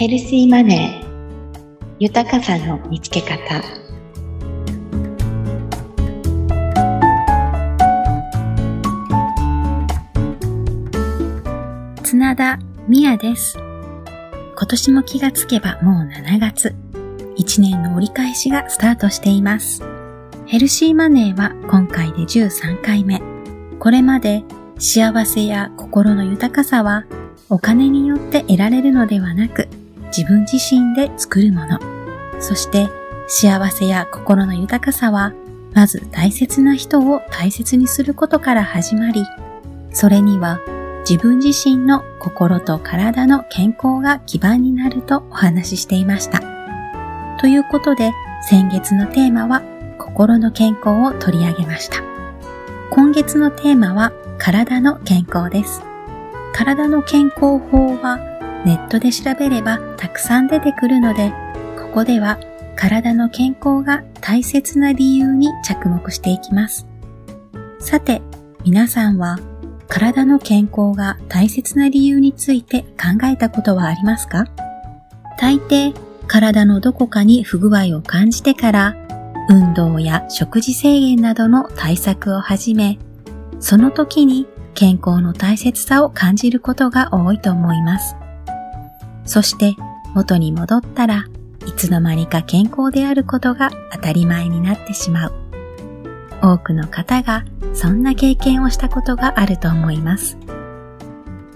ヘルシーマネー豊かさの見つけ方綱田美也です。今年も気がつけばもう7月。1年の折り返しがスタートしています。ヘルシーマネーは今回で13回目。これまで幸せや心の豊かさはお金によって得られるのではなく自分自身で作るもの。そして幸せや心の豊かさはまず大切な人を大切にすることから始まり、それには自分自身の心と体の健康が基盤になるとお話ししていました。ということで、先月のテーマは心の健康を取り上げました。今月のテーマは体の健康です。体の健康法はネットで調べればたくさん出てくるので、ここでは体の健康が大切な理由に着目していきます。さて、皆さんは体の健康が大切な理由について考えたことはありますか？大抵、体のどこかに不具合を感じてから、運動や食事制限などの対策を始め、その時に健康の大切さを感じることが多いと思います。そして、元に戻ったらいつの間にか健康であることが当たり前になってしまう。多くの方がそんな経験をしたことがあると思います。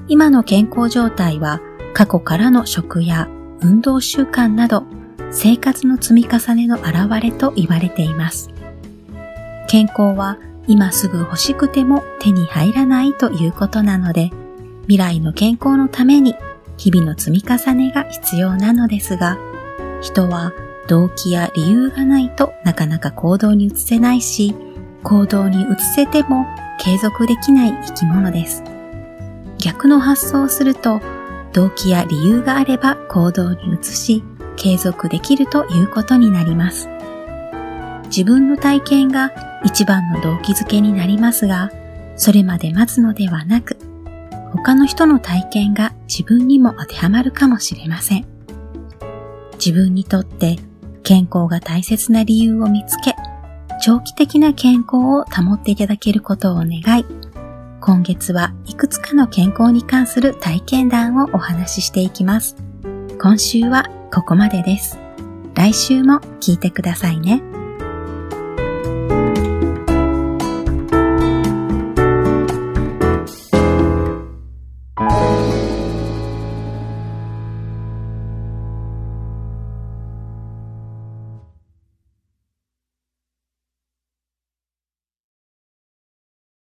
今の健康状態は過去からの食や運動習慣など生活の積み重ねの表れと言われています。健康は今すぐ欲しくても手に入らないということなので、未来の健康のために日々の積み重ねが必要なのですが、人は動機や理由がないとなかなか行動に移せないし、行動に移せても継続できない生き物です。逆の発想をすると、動機や理由があれば行動に移し、継続できるということになります。自分の体験が一番の動機づけになりますが、それまで待つのではなく、他の人の体験が自分にも当てはまるかもしれません。自分にとって健康が大切な理由を見つけ、長期的な健康を保っていただけることを願い、今月はいくつかの健康に関する体験談をお話ししていきます。今週はここまでです。来週も聞いてくださいね。